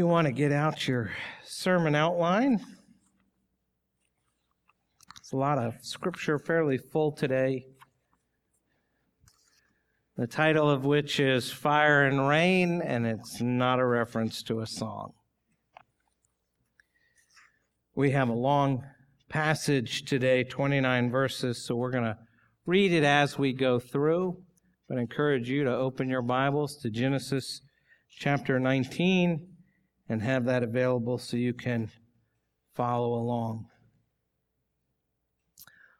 you want to get out your sermon outline, it's a lot of scripture, fairly full today. The title of which is Fire and Rain, and it's not a reference to a song. We have a long passage today, 29 verses, so we're going to read it as we go through. But encourage you to open your Bibles to Genesis chapter 19 and have that available so you can follow along.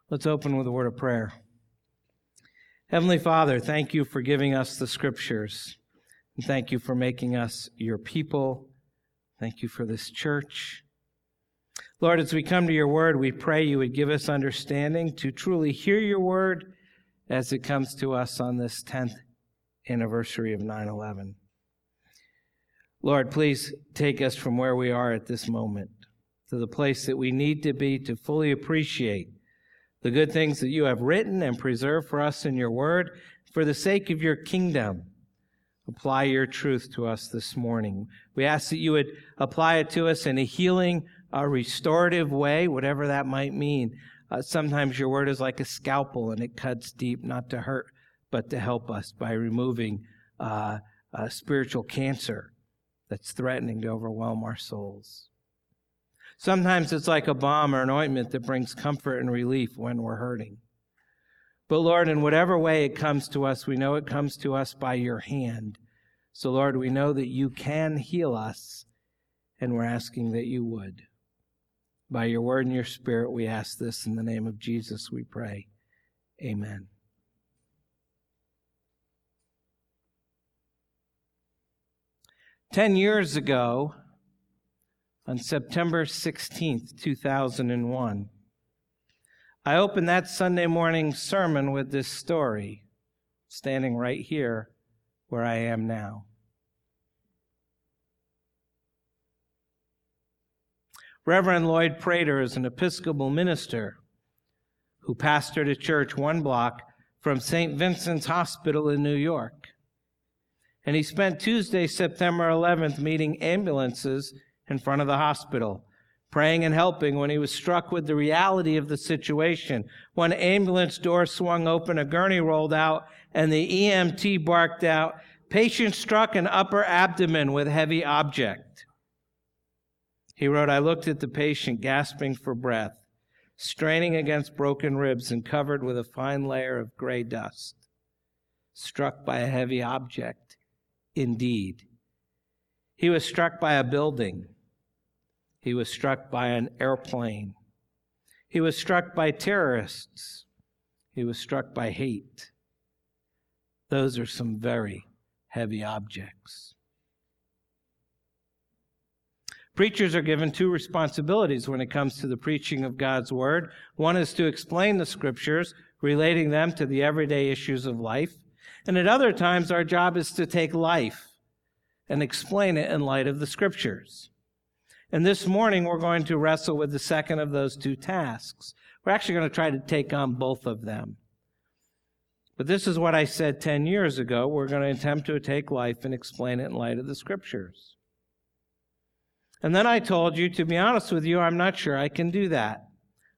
Let's open with a word of prayer. Heavenly Father, thank you for giving us the scriptures. Thank you for making us your people. Thank you for this church. Lord, as we come to your word, we pray you would give us understanding to truly hear your word as it comes to us on this 10th anniversary of 9 11. Lord, please take us from where we are at this moment to the place that we need to be to fully appreciate the good things that you have written and preserved for us in your word for the sake of your kingdom. Apply your truth to us this morning. We ask that you would apply it to us in a healing, a restorative way, whatever that might mean. Uh, sometimes your word is like a scalpel and it cuts deep, not to hurt, but to help us by removing uh, spiritual cancer that's threatening to overwhelm our souls. Sometimes it's like a balm or an ointment that brings comfort and relief when we're hurting. But Lord, in whatever way it comes to us, we know it comes to us by your hand. So, Lord, we know that you can heal us, and we're asking that you would. By your word and your spirit, we ask this in the name of Jesus, we pray. Amen. Ten years ago, on September 16th, 2001, I opened that Sunday morning sermon with this story, standing right here where I am now. Reverend Lloyd Prater is an Episcopal minister who pastored a church one block from St. Vincent's Hospital in New York. And he spent Tuesday, September 11th, meeting ambulances in front of the hospital, praying and helping when he was struck with the reality of the situation. One ambulance door swung open, a gurney rolled out, and the EMT barked out, Patient struck an upper abdomen with heavy object. He wrote, I looked at the patient, gasping for breath, straining against broken ribs and covered with a fine layer of gray dust. Struck by a heavy object indeed. He was struck by a building. He was struck by an airplane. He was struck by terrorists. He was struck by hate. Those are some very heavy objects. Preachers are given two responsibilities when it comes to the preaching of God's Word. One is to explain the Scriptures, relating them to the everyday issues of life. And at other times, our job is to take life and explain it in light of the scriptures. And this morning, we're going to wrestle with the second of those two tasks. We're actually going to try to take on both of them. But this is what I said 10 years ago. We're going to attempt to take life and explain it in light of the scriptures. And then I told you, to be honest with you, I'm not sure I can do that.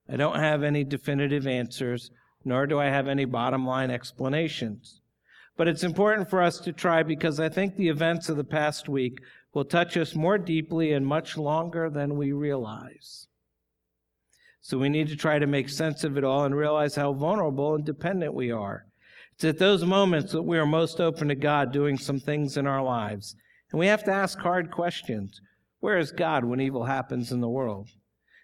I don't have any definitive answers, nor do I have any bottom line explanations. But it's important for us to try because I think the events of the past week will touch us more deeply and much longer than we realize. So we need to try to make sense of it all and realize how vulnerable and dependent we are. It's at those moments that we are most open to God doing some things in our lives. And we have to ask hard questions. Where is God when evil happens in the world?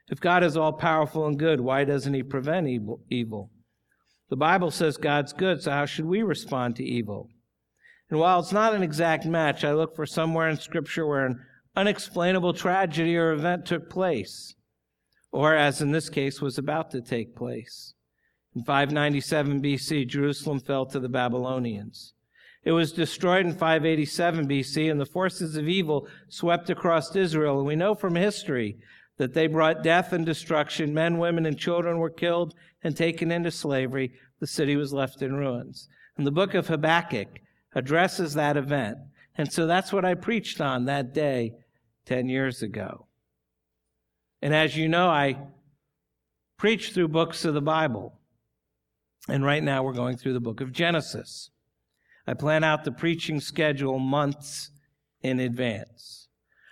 If God is all powerful and good, why doesn't he prevent evil? The Bible says God's good, so how should we respond to evil? And while it's not an exact match, I look for somewhere in Scripture where an unexplainable tragedy or event took place, or as in this case, was about to take place. In 597 BC, Jerusalem fell to the Babylonians. It was destroyed in 587 BC, and the forces of evil swept across Israel. And we know from history that they brought death and destruction. Men, women, and children were killed and taken into slavery. The city was left in ruins. And the book of Habakkuk addresses that event. And so that's what I preached on that day 10 years ago. And as you know, I preach through books of the Bible. And right now we're going through the book of Genesis. I plan out the preaching schedule months in advance.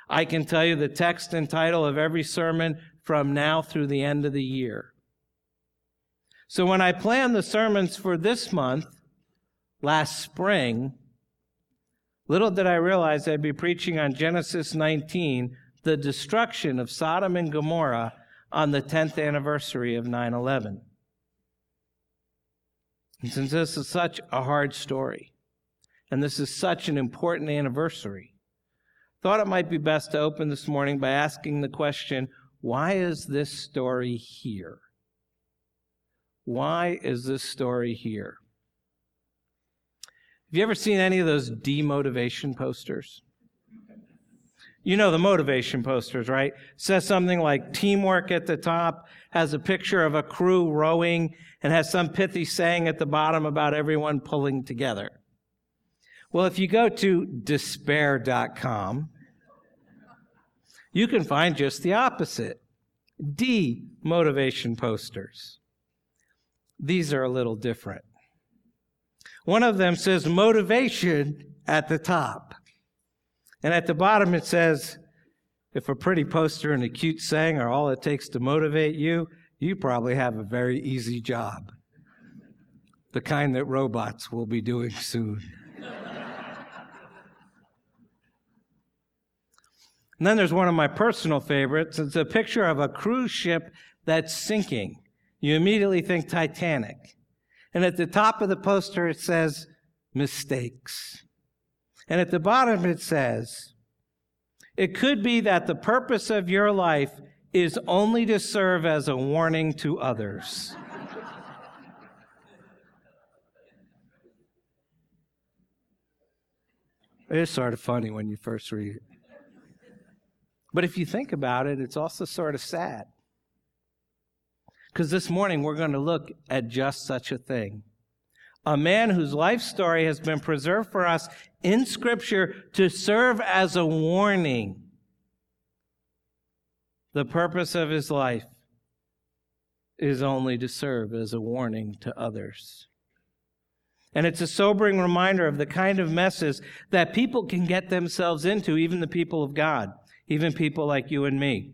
I can tell you the text and title of every sermon from now through the end of the year. So when I planned the sermons for this month, last spring, little did I realize I'd be preaching on Genesis 19, the destruction of Sodom and Gomorrah on the 10th anniversary of 9 11. And since this is such a hard story, and this is such an important anniversary, thought it might be best to open this morning by asking the question why is this story here? Why is this story here? Have you ever seen any of those demotivation posters? You know the motivation posters, right? Says something like teamwork at the top, has a picture of a crew rowing, and has some pithy saying at the bottom about everyone pulling together. Well, if you go to despair.com, you can find just the opposite. Demotivation posters. These are a little different. One of them says motivation at the top. And at the bottom it says, if a pretty poster and a cute saying are all it takes to motivate you, you probably have a very easy job. The kind that robots will be doing soon. And then there's one of my personal favorites. It's a picture of a cruise ship that's sinking you immediately think Titanic. And at the top of the poster, it says mistakes. And at the bottom, it says, it could be that the purpose of your life is only to serve as a warning to others. it is sort of funny when you first read it. But if you think about it, it's also sort of sad. Because this morning we're going to look at just such a thing. A man whose life story has been preserved for us in Scripture to serve as a warning. The purpose of his life is only to serve as a warning to others. And it's a sobering reminder of the kind of messes that people can get themselves into, even the people of God, even people like you and me.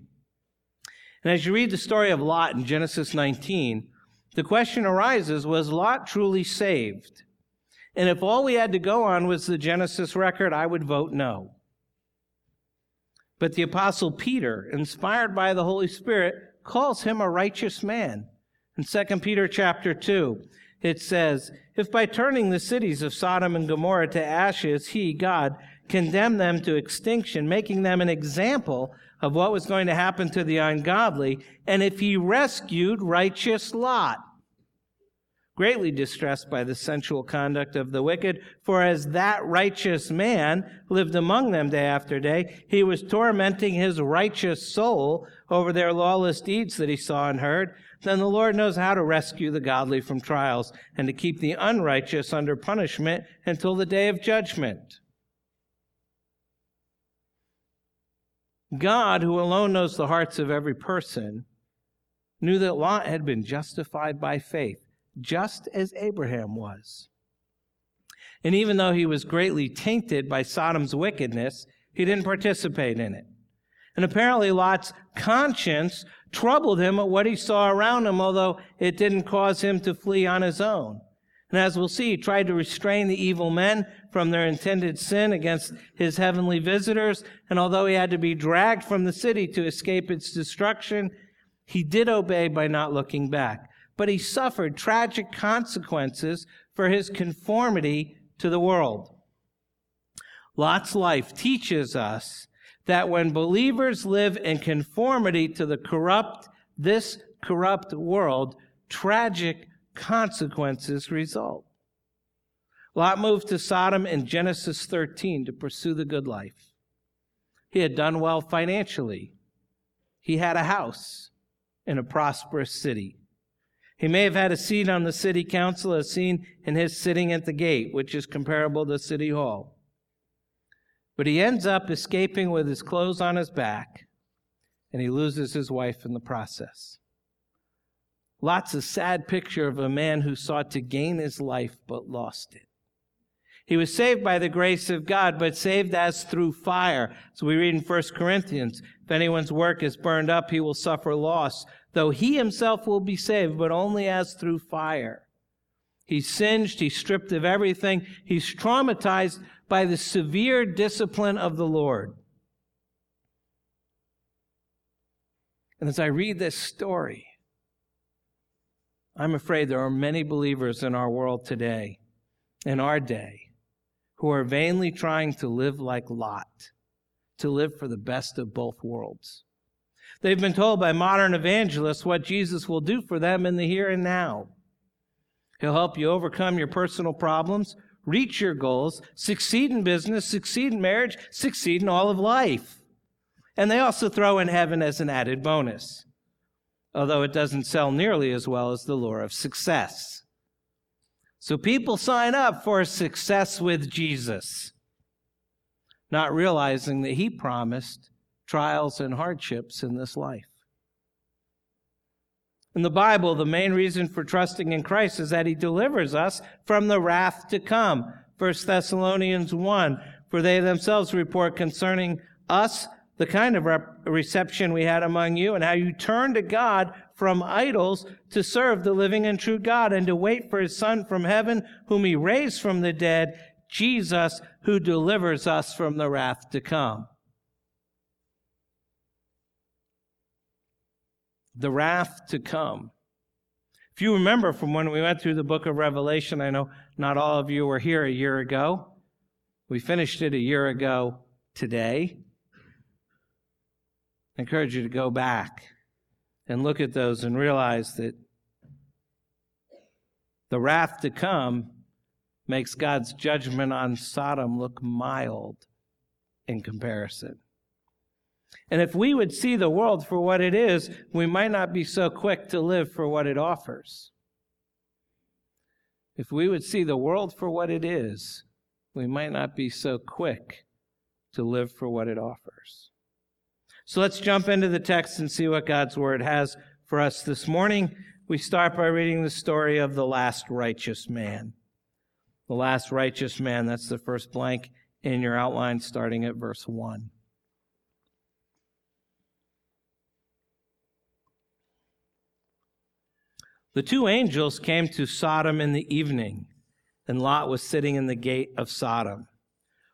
And as you read the story of Lot in Genesis 19, the question arises was Lot truly saved? And if all we had to go on was the Genesis record, I would vote no. But the apostle Peter, inspired by the Holy Spirit, calls him a righteous man. In 2 Peter chapter 2, it says, If by turning the cities of Sodom and Gomorrah to ashes, he, God, condemned them to extinction, making them an example of what was going to happen to the ungodly, and if he rescued righteous Lot, greatly distressed by the sensual conduct of the wicked, for as that righteous man lived among them day after day, he was tormenting his righteous soul over their lawless deeds that he saw and heard. Then the Lord knows how to rescue the godly from trials and to keep the unrighteous under punishment until the day of judgment. God, who alone knows the hearts of every person, knew that Lot had been justified by faith, just as Abraham was. And even though he was greatly tainted by Sodom's wickedness, he didn't participate in it. And apparently Lot's conscience troubled him at what he saw around him, although it didn't cause him to flee on his own. And as we'll see, he tried to restrain the evil men from their intended sin against his heavenly visitors. And although he had to be dragged from the city to escape its destruction, he did obey by not looking back. But he suffered tragic consequences for his conformity to the world. Lot's life teaches us that when believers live in conformity to the corrupt, this corrupt world, tragic consequences result. Lot moved to Sodom in Genesis 13 to pursue the good life. He had done well financially. He had a house in a prosperous city. He may have had a seat on the city council as seen in his sitting at the gate, which is comparable to City Hall. But he ends up escaping with his clothes on his back, and he loses his wife in the process. Lot's a sad picture of a man who sought to gain his life but lost it. He was saved by the grace of God, but saved as through fire. So we read in 1 Corinthians, if anyone's work is burned up, he will suffer loss, though he himself will be saved, but only as through fire. He's singed, he's stripped of everything, he's traumatized by the severe discipline of the Lord. And as I read this story, I'm afraid there are many believers in our world today, in our day, who are vainly trying to live like Lot, to live for the best of both worlds. They've been told by modern evangelists what Jesus will do for them in the here and now. He'll help you overcome your personal problems, reach your goals, succeed in business, succeed in marriage, succeed in all of life. And they also throw in heaven as an added bonus, although it doesn't sell nearly as well as the lure of success. So people sign up for success with Jesus, not realizing that he promised trials and hardships in this life. In the Bible, the main reason for trusting in Christ is that he delivers us from the wrath to come. 1 Thessalonians 1 For they themselves report concerning us the kind of rep- reception we had among you and how you turned to God from idols to serve the living and true God and to wait for his Son from heaven, whom he raised from the dead, Jesus, who delivers us from the wrath to come. The wrath to come. If you remember from when we went through the book of Revelation, I know not all of you were here a year ago. We finished it a year ago today. I encourage you to go back and look at those and realize that the wrath to come makes God's judgment on Sodom look mild in comparison. And if we would see the world for what it is, we might not be so quick to live for what it offers. If we would see the world for what it is, we might not be so quick to live for what it offers. So let's jump into the text and see what God's word has for us this morning. We start by reading the story of the last righteous man. The last righteous man, that's the first blank in your outline, starting at verse 1. The two angels came to Sodom in the evening, and Lot was sitting in the gate of Sodom.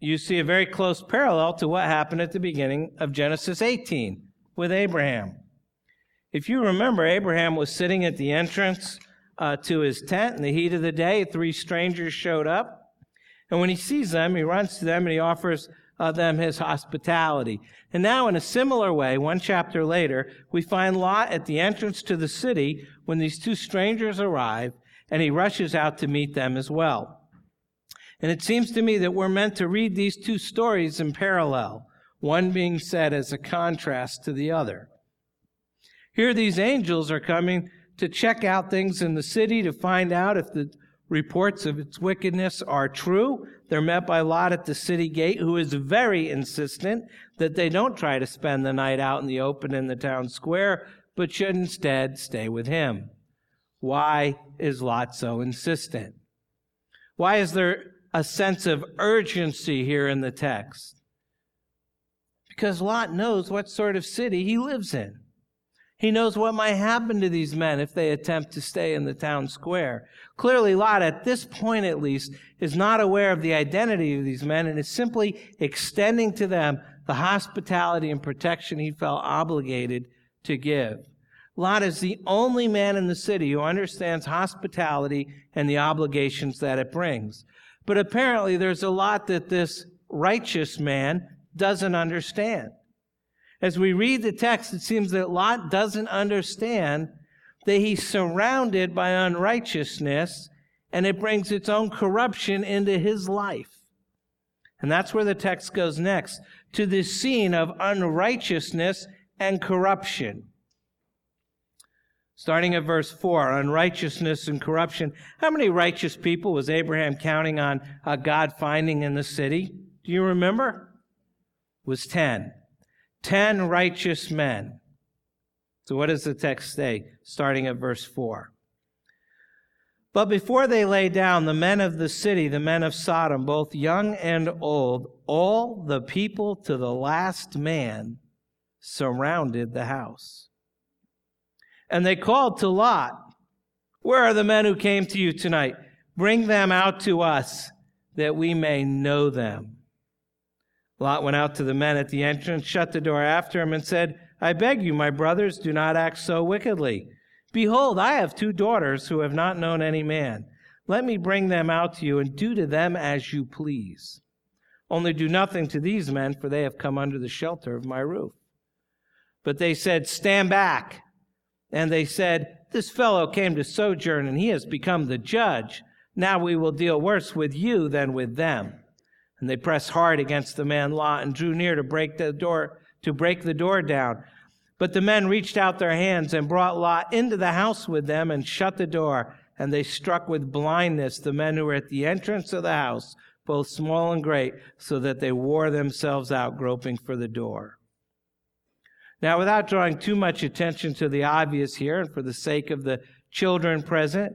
you see a very close parallel to what happened at the beginning of Genesis 18 with Abraham. If you remember, Abraham was sitting at the entrance uh, to his tent in the heat of the day. Three strangers showed up. And when he sees them, he runs to them and he offers uh, them his hospitality. And now, in a similar way, one chapter later, we find Lot at the entrance to the city when these two strangers arrive, and he rushes out to meet them as well. And it seems to me that we're meant to read these two stories in parallel, one being said as a contrast to the other. Here, these angels are coming to check out things in the city to find out if the reports of its wickedness are true. They're met by Lot at the city gate, who is very insistent that they don't try to spend the night out in the open in the town square, but should instead stay with him. Why is Lot so insistent? Why is there a sense of urgency here in the text. Because Lot knows what sort of city he lives in. He knows what might happen to these men if they attempt to stay in the town square. Clearly, Lot, at this point at least, is not aware of the identity of these men and is simply extending to them the hospitality and protection he felt obligated to give. Lot is the only man in the city who understands hospitality and the obligations that it brings. But apparently, there's a lot that this righteous man doesn't understand. As we read the text, it seems that Lot doesn't understand that he's surrounded by unrighteousness and it brings its own corruption into his life. And that's where the text goes next to this scene of unrighteousness and corruption. Starting at verse 4, unrighteousness and corruption. How many righteous people was Abraham counting on God finding in the city? Do you remember? It was 10. 10 righteous men. So what does the text say? Starting at verse 4. But before they lay down, the men of the city, the men of Sodom, both young and old, all the people to the last man surrounded the house. And they called to Lot, Where are the men who came to you tonight? Bring them out to us that we may know them. Lot went out to the men at the entrance, shut the door after him, and said, I beg you, my brothers, do not act so wickedly. Behold, I have two daughters who have not known any man. Let me bring them out to you, and do to them as you please. Only do nothing to these men, for they have come under the shelter of my roof. But they said, Stand back. And they said, This fellow came to sojourn, and he has become the judge. Now we will deal worse with you than with them. And they pressed hard against the man Lot and drew near to break the door to break the door down. But the men reached out their hands and brought Lot into the house with them and shut the door. And they struck with blindness the men who were at the entrance of the house, both small and great, so that they wore themselves out groping for the door. Now, without drawing too much attention to the obvious here, and for the sake of the children present,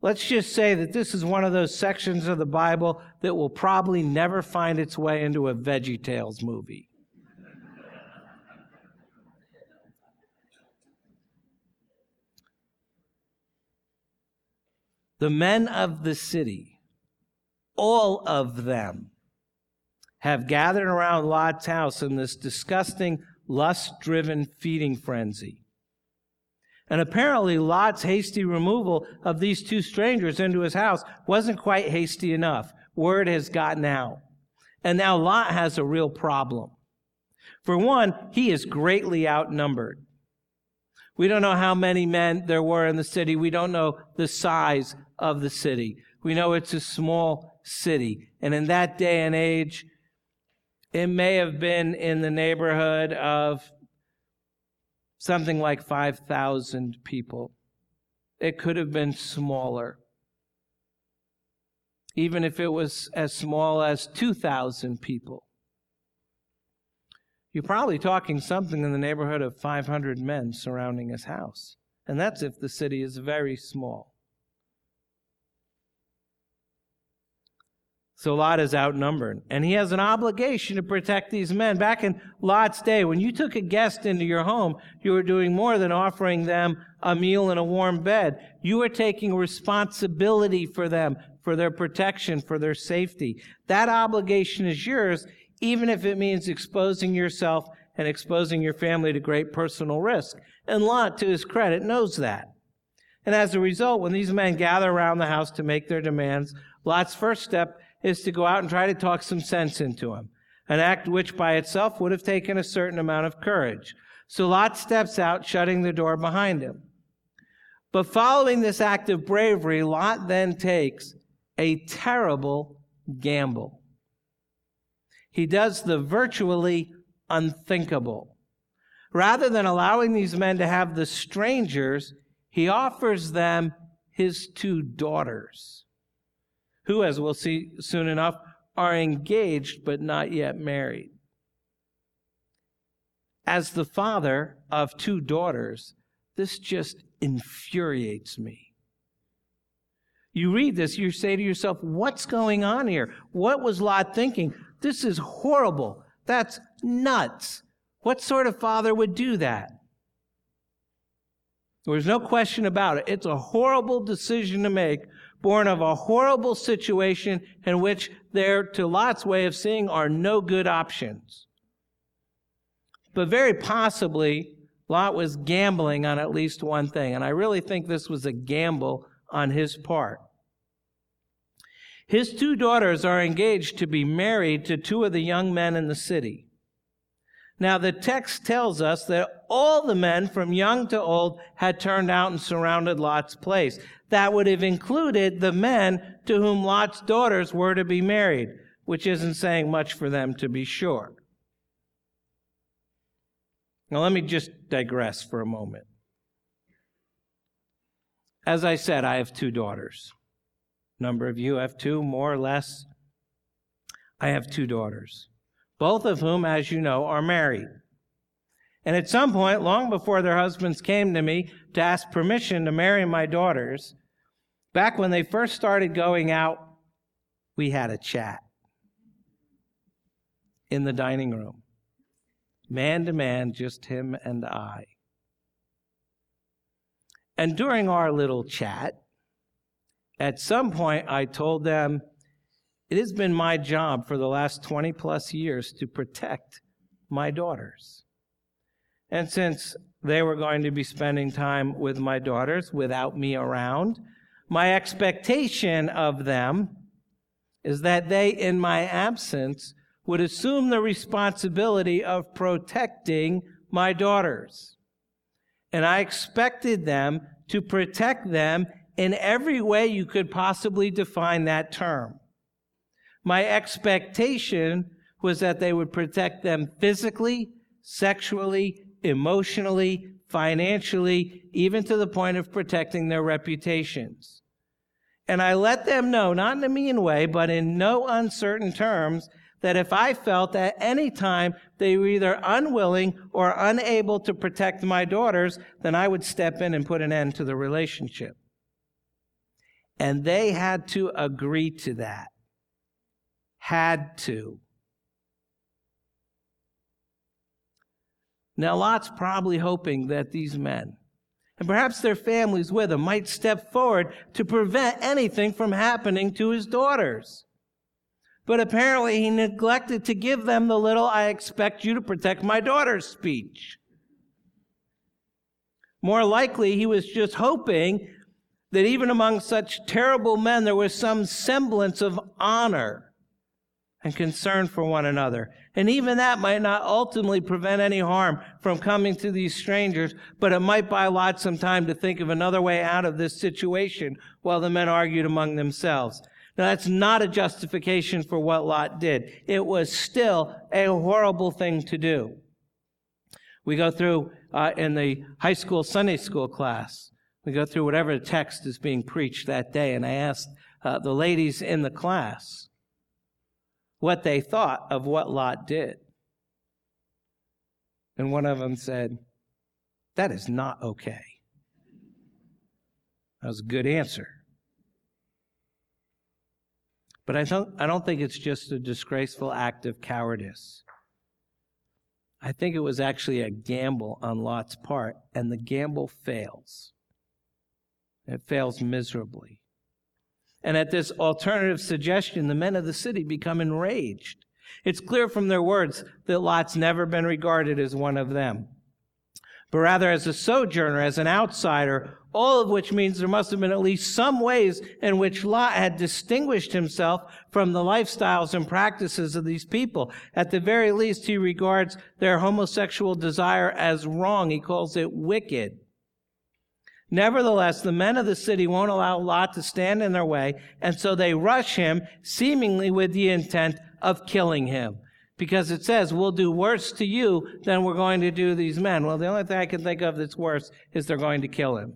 let's just say that this is one of those sections of the Bible that will probably never find its way into a Veggie Tales movie. The men of the city, all of them, have gathered around Lot's house in this disgusting, lust driven feeding frenzy. And apparently, Lot's hasty removal of these two strangers into his house wasn't quite hasty enough. Word has gotten out. And now Lot has a real problem. For one, he is greatly outnumbered. We don't know how many men there were in the city. We don't know the size of the city. We know it's a small city. And in that day and age, it may have been in the neighborhood of something like 5,000 people. It could have been smaller. Even if it was as small as 2,000 people. You're probably talking something in the neighborhood of 500 men surrounding his house. And that's if the city is very small. So Lot is outnumbered, and he has an obligation to protect these men. Back in Lot's day, when you took a guest into your home, you were doing more than offering them a meal and a warm bed. You were taking responsibility for them, for their protection, for their safety. That obligation is yours, even if it means exposing yourself and exposing your family to great personal risk. And Lot, to his credit, knows that. And as a result, when these men gather around the house to make their demands, Lot's first step is to go out and try to talk some sense into him, an act which by itself would have taken a certain amount of courage. So Lot steps out, shutting the door behind him. But following this act of bravery, Lot then takes a terrible gamble. He does the virtually unthinkable. Rather than allowing these men to have the strangers, he offers them his two daughters, who, as we'll see soon enough, are engaged but not yet married. As the father of two daughters, this just infuriates me. You read this, you say to yourself, What's going on here? What was Lot thinking? This is horrible. That's nuts. What sort of father would do that? There's no question about it. It's a horrible decision to make, born of a horrible situation in which there, to Lot's way of seeing, are no good options. But very possibly, Lot was gambling on at least one thing, and I really think this was a gamble on his part. His two daughters are engaged to be married to two of the young men in the city. Now, the text tells us that all the men from young to old had turned out and surrounded Lot's place. That would have included the men to whom Lot's daughters were to be married, which isn't saying much for them to be sure. Now, let me just digress for a moment. As I said, I have two daughters. A number of you have two, more or less. I have two daughters both of whom, as you know, are married. And at some point, long before their husbands came to me to ask permission to marry my daughters, back when they first started going out, we had a chat in the dining room. Man to man, just him and I. And during our little chat, at some point I told them, it has been my job for the last 20 plus years to protect my daughters. And since they were going to be spending time with my daughters without me around, my expectation of them is that they, in my absence, would assume the responsibility of protecting my daughters. And I expected them to protect them in every way you could possibly define that term. My expectation was that they would protect them physically, sexually, emotionally, financially, even to the point of protecting their reputations. And I let them know, not in a mean way, but in no uncertain terms, that if I felt at any time they were either unwilling or unable to protect my daughters, then I would step in and put an end to the relationship. And they had to agree to that had to. Now, Lot's probably hoping that these men, and perhaps their families with them, might step forward to prevent anything from happening to his daughters. But apparently, he neglected to give them the little, I expect you to protect my daughter's speech. More likely, he was just hoping that even among such terrible men, there was some semblance of honor and concern for one another. And even that might not ultimately prevent any harm from coming to these strangers, but it might buy Lot some time to think of another way out of this situation while the men argued among themselves. Now that's not a justification for what Lot did. It was still a horrible thing to do. We go through uh, in the high school Sunday school class. We go through whatever text is being preached that day, and I asked uh, the ladies in the class, what they thought of what Lot did. And one of them said, That is not okay. That was a good answer. But I don't, I don't think it's just a disgraceful act of cowardice. I think it was actually a gamble on Lot's part, and the gamble fails. It fails miserably. And at this alternative suggestion, the men of the city become enraged. It's clear from their words that Lot's never been regarded as one of them, but rather as a sojourner, as an outsider, all of which means there must have been at least some ways in which Lot had distinguished himself from the lifestyles and practices of these people. At the very least, he regards their homosexual desire as wrong. He calls it wicked. Nevertheless, the men of the city won't allow Lot to stand in their way, and so they rush him, seemingly with the intent of killing him. Because it says, we'll do worse to you than we're going to do these men. Well, the only thing I can think of that's worse is they're going to kill him.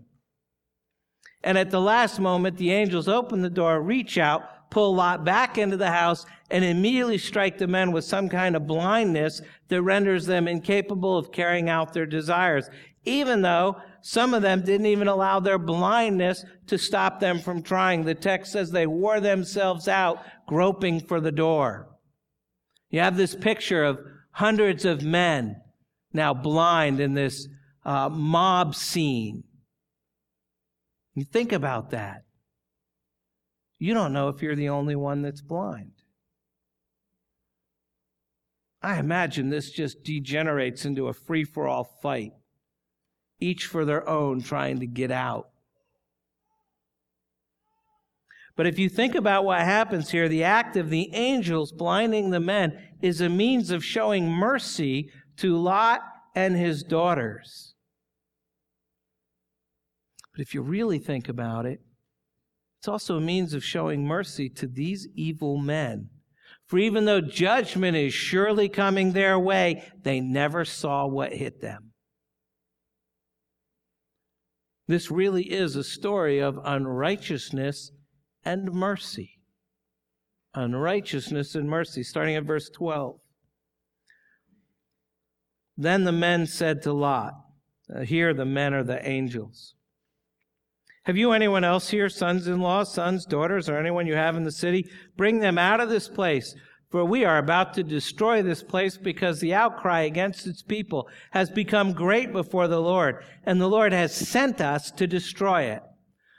And at the last moment, the angels open the door, reach out, pull Lot back into the house, and immediately strike the men with some kind of blindness that renders them incapable of carrying out their desires. Even though some of them didn't even allow their blindness to stop them from trying. The text says they wore themselves out groping for the door. You have this picture of hundreds of men now blind in this uh, mob scene. You think about that. You don't know if you're the only one that's blind. I imagine this just degenerates into a free for all fight each for their own, trying to get out. But if you think about what happens here, the act of the angels blinding the men is a means of showing mercy to Lot and his daughters. But if you really think about it, it's also a means of showing mercy to these evil men. For even though judgment is surely coming their way, they never saw what hit them. This really is a story of unrighteousness and mercy. Unrighteousness and mercy, starting at verse 12. Then the men said to Lot, uh, Here the men are the angels. Have you anyone else here, sons in law, sons, daughters, or anyone you have in the city? Bring them out of this place, for we are about to destroy this place because the outcry against its people has become great before the Lord, and the Lord has sent us to destroy it.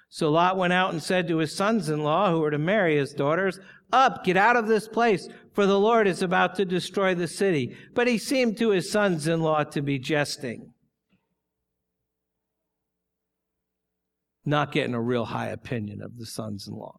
So Lot went out and said to his sons in law, who were to marry his daughters, Up, get out of this place, for the Lord is about to destroy the city. But he seemed to his sons in law to be jesting. Not getting a real high opinion of the sons in law.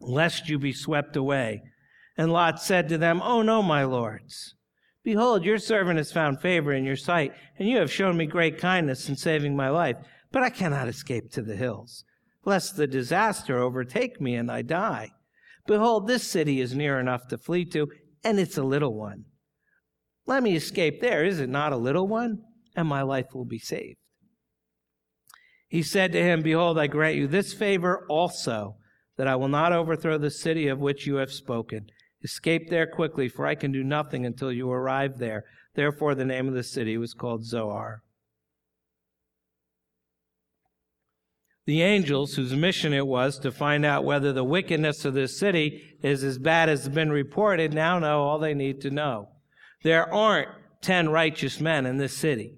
lest you be swept away. And Lot said to them, Oh no, my lords. Behold, your servant has found favor in your sight, and you have shown me great kindness in saving my life. But I cannot escape to the hills, lest the disaster overtake me and I die. Behold, this city is near enough to flee to, and it's a little one. Let me escape there. Is it not a little one? And my life will be saved. He said to him, Behold, I grant you this favor also, that I will not overthrow the city of which you have spoken. Escape there quickly, for I can do nothing until you arrive there. Therefore, the name of the city was called Zoar. the angels, whose mission it was to find out whether the wickedness of this city is as bad as has been reported, now know all they need to know. There aren't 10 righteous men in this city.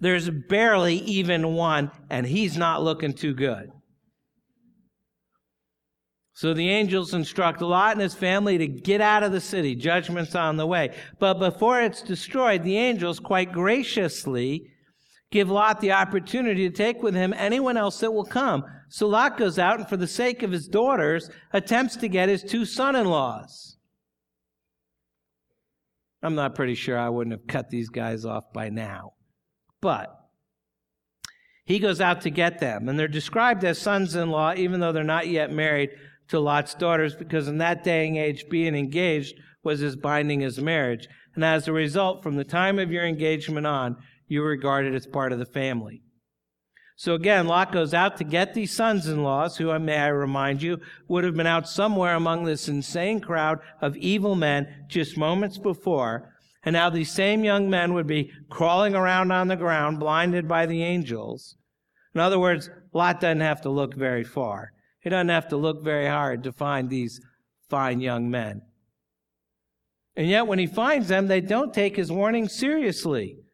There's barely even one, and he's not looking too good. So the angels instruct Lot and his family to get out of the city. Judgment's on the way. But before it's destroyed, the angels quite graciously give Lot the opportunity to take with him anyone else that will come. So Lot goes out and, for the sake of his daughters, attempts to get his two son in laws. I'm not pretty sure I wouldn't have cut these guys off by now. But he goes out to get them, and they're described as sons in law, even though they're not yet married to Lot's daughters, because in that day and age, being engaged was as binding as marriage. And as a result, from the time of your engagement on, you're regarded as part of the family. So again, Lot goes out to get these sons in laws, who, may I remind you, would have been out somewhere among this insane crowd of evil men just moments before. And now these same young men would be crawling around on the ground, blinded by the angels. In other words, Lot doesn't have to look very far. He doesn't have to look very hard to find these fine young men. And yet, when he finds them, they don't take his warning seriously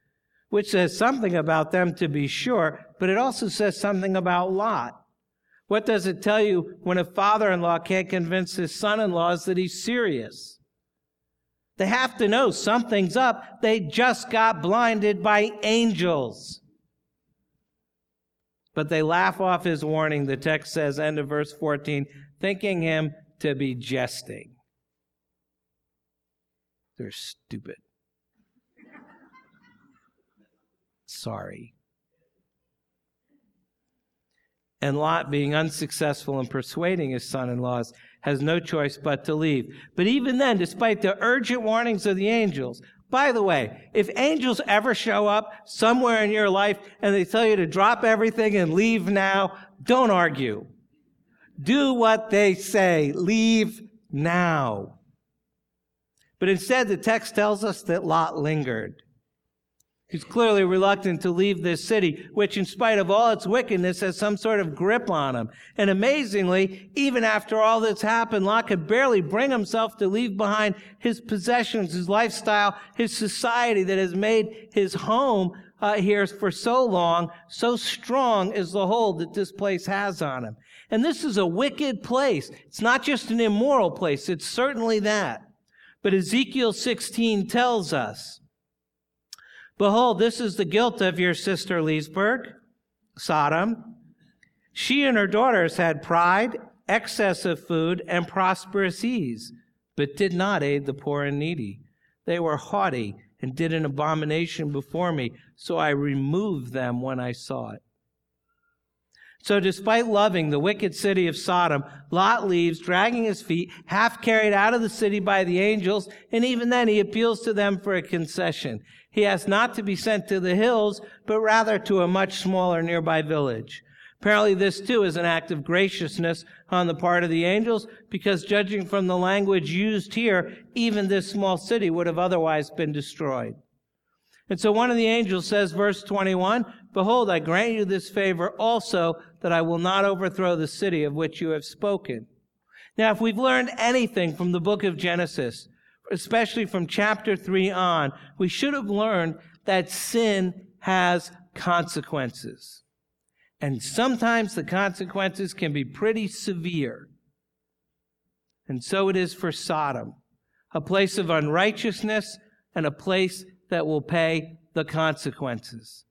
which says something about them to be sure, but it also says something about Lot. What does it tell you when a father in law can't convince his son in laws that he's serious? They have to know something's up. They just got blinded by angels. But they laugh off his warning, the text says, end of verse 14, thinking him to be jesting. They're stupid. sorry. And Lot, being unsuccessful in persuading his son in laws, has no choice but to leave. But even then, despite the urgent warnings of the angels, by the way, if angels ever show up somewhere in your life and they tell you to drop everything and leave now, don't argue. Do what they say. Leave now. But instead, the text tells us that Lot lingered. He's clearly reluctant to leave this city, which, in spite of all its wickedness, has some sort of grip on him. And amazingly, even after all that's happened, Lot could barely bring himself to leave behind his possessions, his lifestyle, his society that has made his home uh, here for so long. So strong is the hold that this place has on him. And this is a wicked place. It's not just an immoral place. It's certainly that. But Ezekiel 16 tells us Behold, this is the guilt of your sister Leesburg, Sodom. She and her daughters had pride, excess of food, and prosperous ease, but did not aid the poor and needy. They were haughty and did an abomination before me, so I removed them when I saw it. So, despite loving the wicked city of Sodom, Lot leaves, dragging his feet, half carried out of the city by the angels, and even then he appeals to them for a concession. He asks not to be sent to the hills, but rather to a much smaller nearby village. Apparently, this too is an act of graciousness on the part of the angels, because judging from the language used here, even this small city would have otherwise been destroyed. And so one of the angels says, verse 21, Behold, I grant you this favor also, that I will not overthrow the city of which you have spoken. Now, if we've learned anything from the book of Genesis, especially from chapter 3 on, we should have learned that sin has consequences. And sometimes the consequences can be pretty severe. And so it is for Sodom, a place of unrighteousness and a place that will pay the consequences.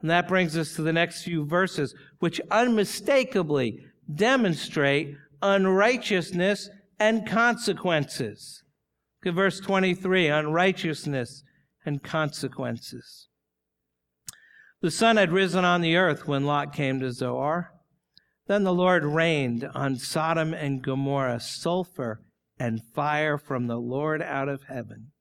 And that brings us to the next few verses, which unmistakably demonstrate unrighteousness and consequences. Look at verse 23 unrighteousness and consequences. The sun had risen on the earth when Lot came to Zoar. Then the Lord rained on Sodom and Gomorrah sulfur and fire from the Lord out of heaven.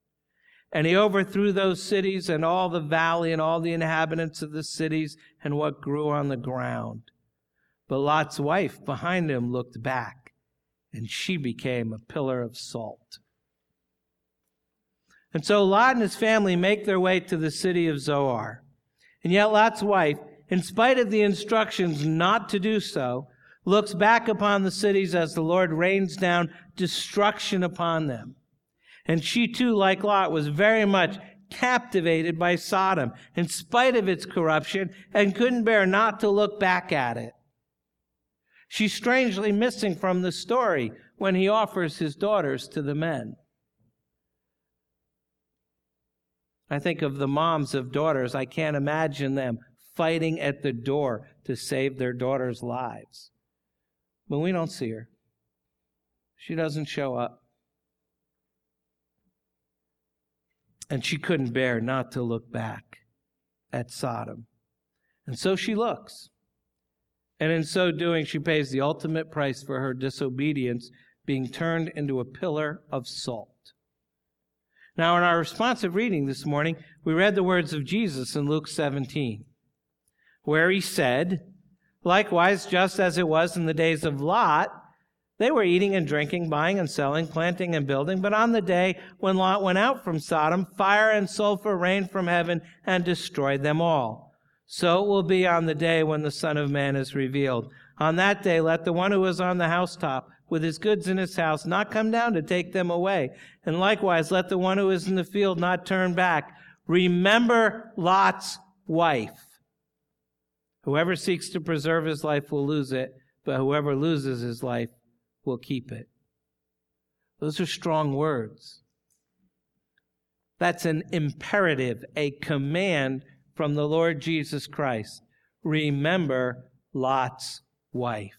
And he overthrew those cities and all the valley and all the inhabitants of the cities and what grew on the ground. But Lot's wife behind him looked back, and she became a pillar of salt. And so Lot and his family make their way to the city of Zoar. And yet Lot's wife, in spite of the instructions not to do so, looks back upon the cities as the Lord rains down destruction upon them. And she too, like Lot, was very much captivated by Sodom in spite of its corruption and couldn't bear not to look back at it. She's strangely missing from the story when he offers his daughters to the men. I think of the moms of daughters. I can't imagine them fighting at the door to save their daughters' lives. But we don't see her. She doesn't show up. And she couldn't bear not to look back at Sodom. And so she looks. And in so doing, she pays the ultimate price for her disobedience, being turned into a pillar of salt. Now, in our responsive reading this morning, we read the words of Jesus in Luke 17, where he said, Likewise, just as it was in the days of Lot, they were eating and drinking, buying and selling, planting and building. But on the day when Lot went out from Sodom, fire and sulfur rained from heaven and destroyed them all. So it will be on the day when the Son of Man is revealed. On that day, let the one who is on the housetop with his goods in his house not come down to take them away. And likewise, let the one who is in the field not turn back. Remember Lot's wife. Whoever seeks to preserve his life will lose it, but whoever loses his life will keep it. Those are strong words. That's an imperative, a command from the Lord Jesus Christ. Remember Lot's wife.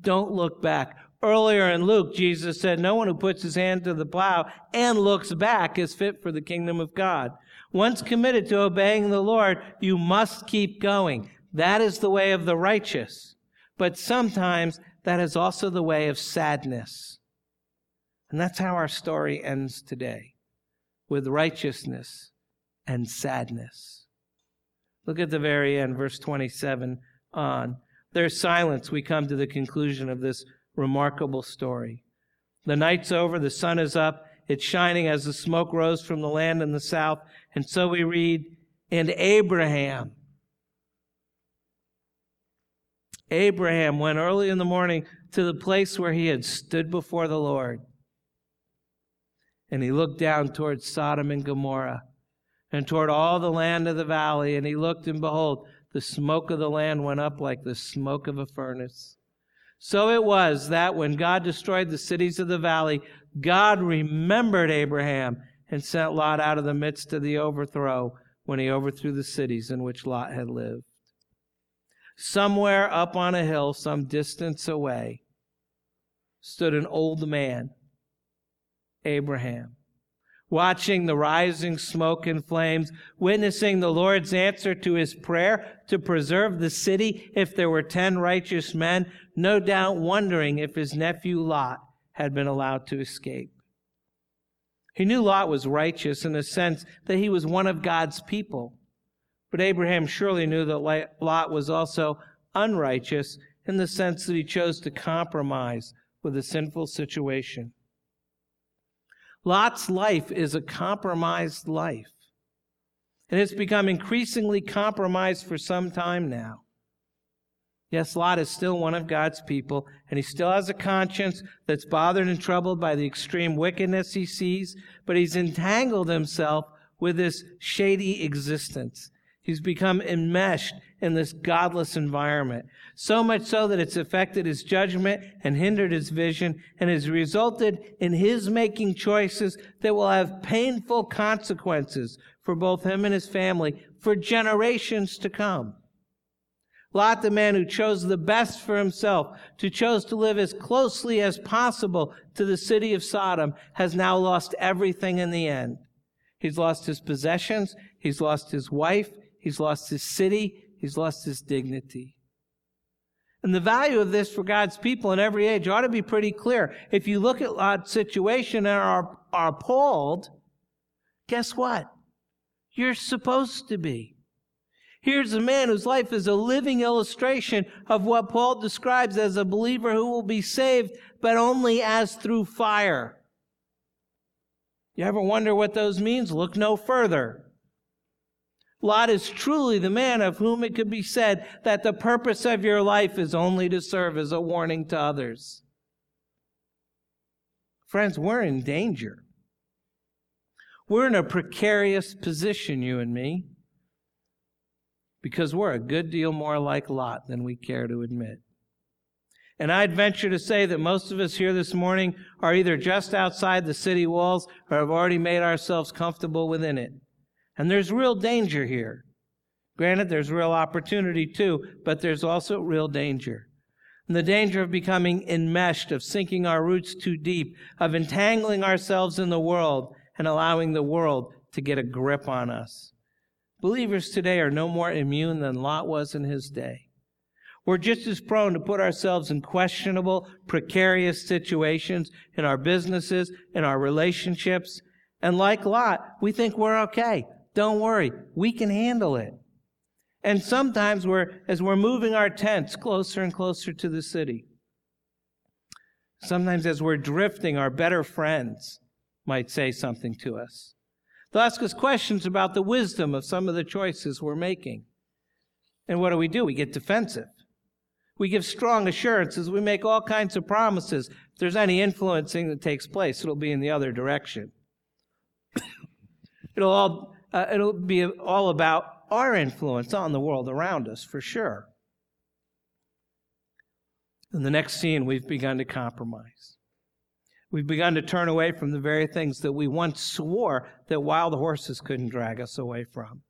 Don't look back. Earlier in Luke, Jesus said, No one who puts his hand to the plow and looks back is fit for the kingdom of God. Once committed to obeying the Lord, you must keep going. That is the way of the righteous. But sometimes that is also the way of sadness. And that's how our story ends today with righteousness and sadness. Look at the very end, verse 27 on. There's silence. We come to the conclusion of this remarkable story. The night's over, the sun is up, it's shining as the smoke rose from the land in the south. And so we read, and Abraham. Abraham went early in the morning to the place where he had stood before the Lord. And he looked down toward Sodom and Gomorrah and toward all the land of the valley. And he looked, and behold, the smoke of the land went up like the smoke of a furnace. So it was that when God destroyed the cities of the valley, God remembered Abraham and sent Lot out of the midst of the overthrow when he overthrew the cities in which Lot had lived. Somewhere up on a hill, some distance away, stood an old man, Abraham, watching the rising smoke and flames, witnessing the Lord's answer to his prayer to preserve the city if there were ten righteous men, no doubt wondering if his nephew Lot had been allowed to escape. He knew Lot was righteous in the sense that he was one of God's people. But Abraham surely knew that Lot was also unrighteous in the sense that he chose to compromise with a sinful situation. Lot's life is a compromised life. And it's become increasingly compromised for some time now. Yes, Lot is still one of God's people, and he still has a conscience that's bothered and troubled by the extreme wickedness he sees, but he's entangled himself with this shady existence. He's become enmeshed in this godless environment, so much so that it's affected his judgment and hindered his vision, and has resulted in his making choices that will have painful consequences for both him and his family for generations to come. Lot, the man who chose the best for himself, who chose to live as closely as possible to the city of Sodom, has now lost everything in the end. He's lost his possessions, he's lost his wife, he's lost his city, he's lost his dignity. And the value of this for God's people in every age ought to be pretty clear. If you look at Lot's situation and are, are appalled, guess what? You're supposed to be. Here's a man whose life is a living illustration of what Paul describes as a believer who will be saved, but only as through fire. You ever wonder what those means? Look no further. Lot is truly the man of whom it could be said that the purpose of your life is only to serve as a warning to others. Friends, we're in danger. We're in a precarious position, you and me because we're a good deal more like Lot than we care to admit. And I'd venture to say that most of us here this morning are either just outside the city walls or have already made ourselves comfortable within it. And there's real danger here. Granted, there's real opportunity too, but there's also real danger. And the danger of becoming enmeshed, of sinking our roots too deep, of entangling ourselves in the world and allowing the world to get a grip on us. Believers today are no more immune than Lot was in his day. We're just as prone to put ourselves in questionable, precarious situations in our businesses, in our relationships. And like Lot, we think we're okay. Don't worry. We can handle it. And sometimes we're, as we're moving our tents closer and closer to the city, sometimes as we're drifting, our better friends might say something to us. They'll ask us questions about the wisdom of some of the choices we're making. And what do we do? We get defensive. We give strong assurances. We make all kinds of promises. If there's any influencing that takes place, it'll be in the other direction. it'll all uh, it'll be all about our influence on the world around us, for sure. In the next scene, we've begun to compromise. We've begun to turn away from the very things that we once swore that wild horses couldn't drag us away from.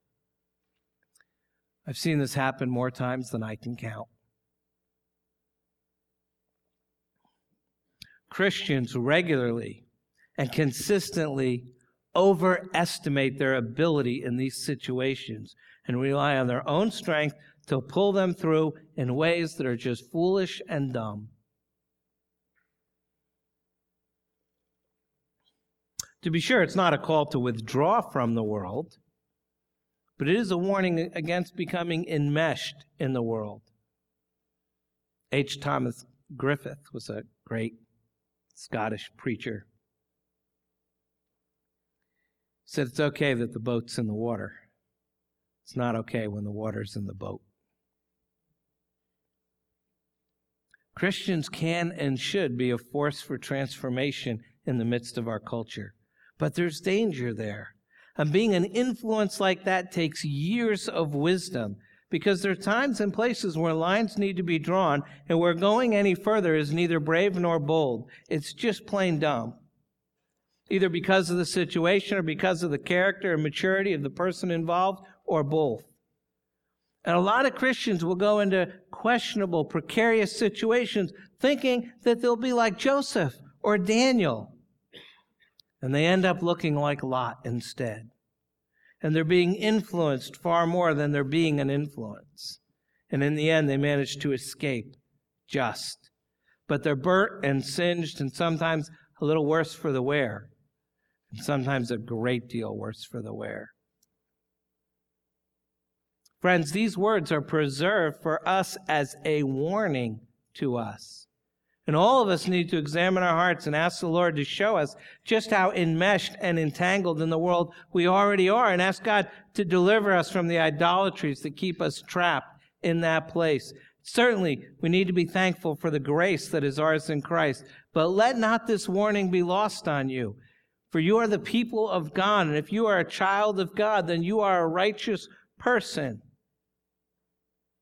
I've seen this happen more times than I can count. Christians regularly and consistently overestimate their ability in these situations and rely on their own strength to pull them through in ways that are just foolish and dumb. To be sure, it's not a call to withdraw from the world, but it is a warning against becoming enmeshed in the world. H. Thomas Griffith was a great Scottish preacher. He said it's okay that the boat's in the water, It's not okay when the water's in the boat. Christians can and should be a force for transformation in the midst of our culture. But there's danger there. And being an influence like that takes years of wisdom because there are times and places where lines need to be drawn and where going any further is neither brave nor bold. It's just plain dumb. Either because of the situation or because of the character and maturity of the person involved or both. And a lot of Christians will go into questionable, precarious situations thinking that they'll be like Joseph or Daniel. And they end up looking like Lot instead. And they're being influenced far more than they're being an influence. And in the end, they manage to escape just. But they're burnt and singed and sometimes a little worse for the wear. And sometimes a great deal worse for the wear. Friends, these words are preserved for us as a warning to us. And all of us need to examine our hearts and ask the Lord to show us just how enmeshed and entangled in the world we already are and ask God to deliver us from the idolatries that keep us trapped in that place. Certainly, we need to be thankful for the grace that is ours in Christ, but let not this warning be lost on you. For you are the people of God, and if you are a child of God, then you are a righteous person.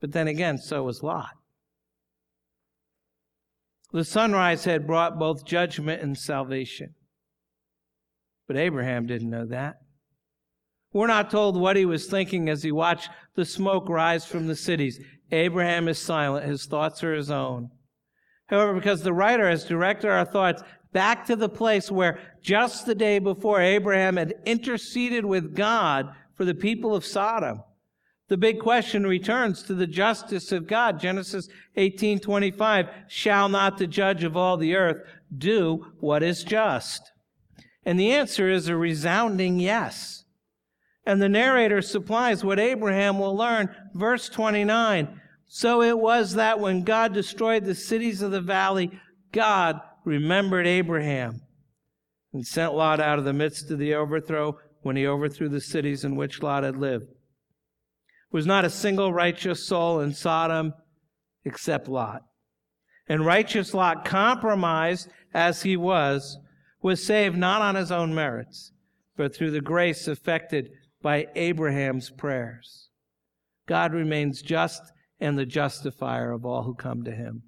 But then again, so was Lot. The sunrise had brought both judgment and salvation. But Abraham didn't know that. We're not told what he was thinking as he watched the smoke rise from the cities. Abraham is silent. His thoughts are his own. However, because the writer has directed our thoughts back to the place where just the day before Abraham had interceded with God for the people of Sodom, the big question returns to the justice of God. Genesis 18:25, shall not the judge of all the earth do what is just? And the answer is a resounding yes. And the narrator supplies what Abraham will learn. Verse 29, so it was that when God destroyed the cities of the valley, God remembered Abraham and sent Lot out of the midst of the overthrow when he overthrew the cities in which Lot had lived was not a single righteous soul in Sodom except Lot. And righteous Lot, compromised as he was, was saved not on his own merits, but through the grace effected by Abraham's prayers. God remains just and the justifier of all who come to him.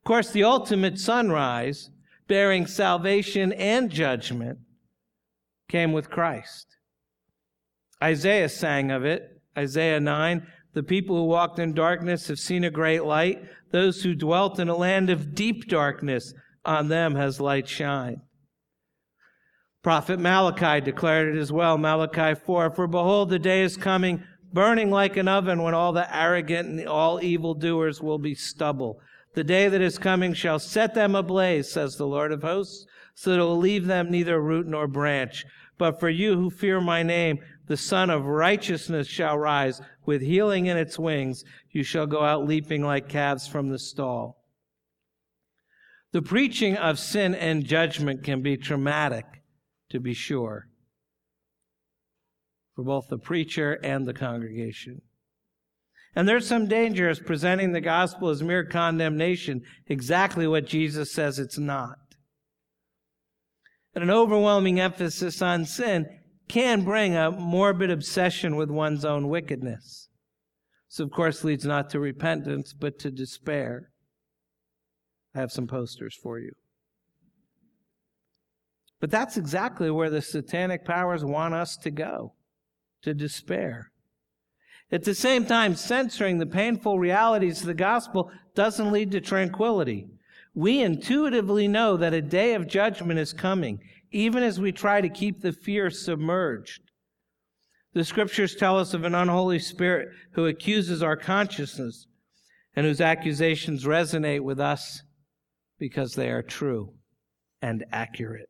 Of course, the ultimate sunrise, bearing salvation and judgment, came with Christ. Isaiah sang of it Isaiah 9, the people who walked in darkness have seen a great light. Those who dwelt in a land of deep darkness, on them has light shined. Prophet Malachi declared it as well. Malachi 4, For behold, the day is coming, burning like an oven, when all the arrogant and all evildoers will be stubble. The day that is coming shall set them ablaze, says the Lord of hosts, so that it will leave them neither root nor branch. But for you who fear my name, the Sun of Righteousness shall rise with healing in its wings. You shall go out leaping like calves from the stall. The preaching of sin and judgment can be traumatic, to be sure, for both the preacher and the congregation. And there's some danger as presenting the gospel as mere condemnation, exactly what Jesus says it's not. And an overwhelming emphasis on sin can bring a morbid obsession with one's own wickedness. This, of course, leads not to repentance, but to despair. I have some posters for you. But that's exactly where the satanic powers want us to go to despair. At the same time, censoring the painful realities of the gospel doesn't lead to tranquility. We intuitively know that a day of judgment is coming, even as we try to keep the fear submerged. The scriptures tell us of an unholy spirit who accuses our consciousness and whose accusations resonate with us because they are true and accurate.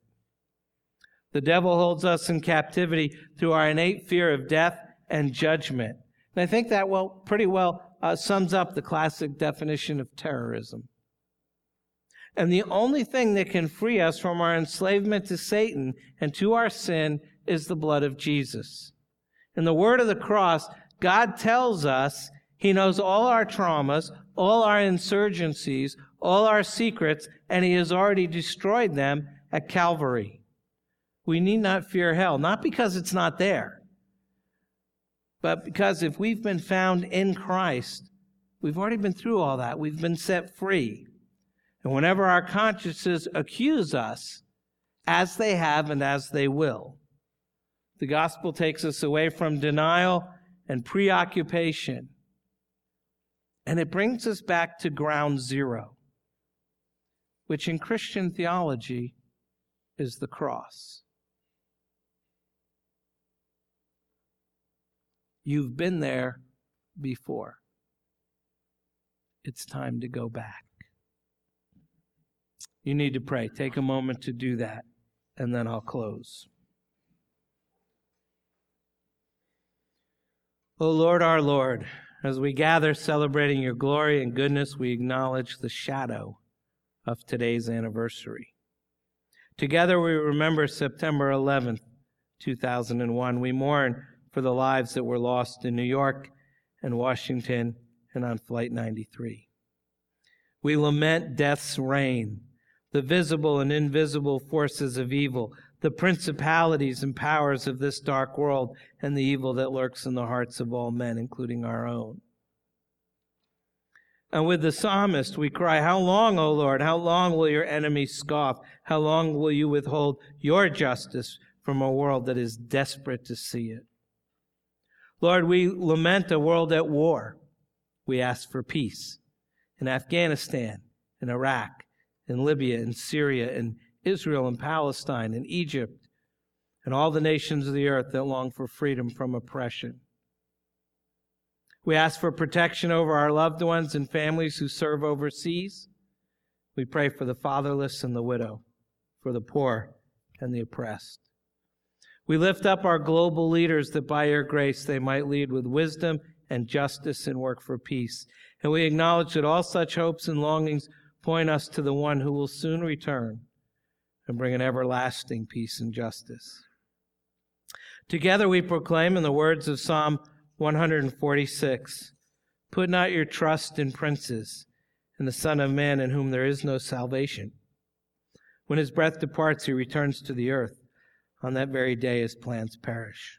The devil holds us in captivity through our innate fear of death and judgment. And I think that well, pretty well uh, sums up the classic definition of terrorism. And the only thing that can free us from our enslavement to Satan and to our sin is the blood of Jesus. In the word of the cross, God tells us He knows all our traumas, all our insurgencies, all our secrets, and He has already destroyed them at Calvary. We need not fear hell, not because it's not there, but because if we've been found in Christ, we've already been through all that. We've been set free. And whenever our consciences accuse us, as they have and as they will, the gospel takes us away from denial and preoccupation. And it brings us back to ground zero, which in Christian theology is the cross. You've been there before. It's time to go back. You need to pray. Take a moment to do that, and then I'll close. O Lord, our Lord, as we gather celebrating your glory and goodness, we acknowledge the shadow of today's anniversary. Together we remember September 11th, 2001. We mourn for the lives that were lost in New York and Washington and on Flight 93. We lament death's reign, the visible and invisible forces of evil the principalities and powers of this dark world and the evil that lurks in the hearts of all men, including our own. And with the psalmist, we cry, How long, O Lord? How long will your enemies scoff? How long will you withhold your justice from a world that is desperate to see it? Lord, we lament a world at war. We ask for peace in Afghanistan, in Iraq, in Libya, in Syria, in Israel and Palestine in Egypt and all the nations of the earth that long for freedom from oppression. We ask for protection over our loved ones and families who serve overseas. We pray for the fatherless and the widow, for the poor and the oppressed. We lift up our global leaders that by your grace they might lead with wisdom and justice and work for peace. And we acknowledge that all such hopes and longings point us to the one who will soon return and bring an everlasting peace and justice. Together we proclaim in the words of Psalm 146 Put not your trust in princes, in the Son of Man in whom there is no salvation. When his breath departs, he returns to the earth. On that very day, his plans perish.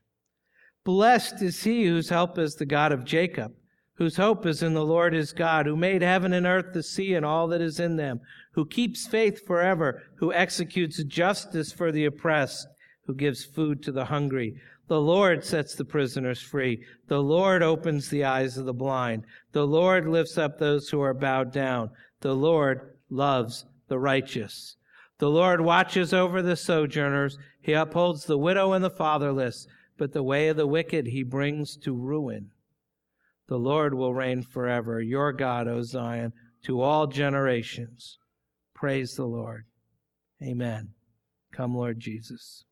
Blessed is he whose help is the God of Jacob whose hope is in the Lord his God, who made heaven and earth, the sea, and all that is in them, who keeps faith forever, who executes justice for the oppressed, who gives food to the hungry. The Lord sets the prisoners free. The Lord opens the eyes of the blind. The Lord lifts up those who are bowed down. The Lord loves the righteous. The Lord watches over the sojourners. He upholds the widow and the fatherless, but the way of the wicked he brings to ruin. The Lord will reign forever, your God, O Zion, to all generations. Praise the Lord. Amen. Come, Lord Jesus.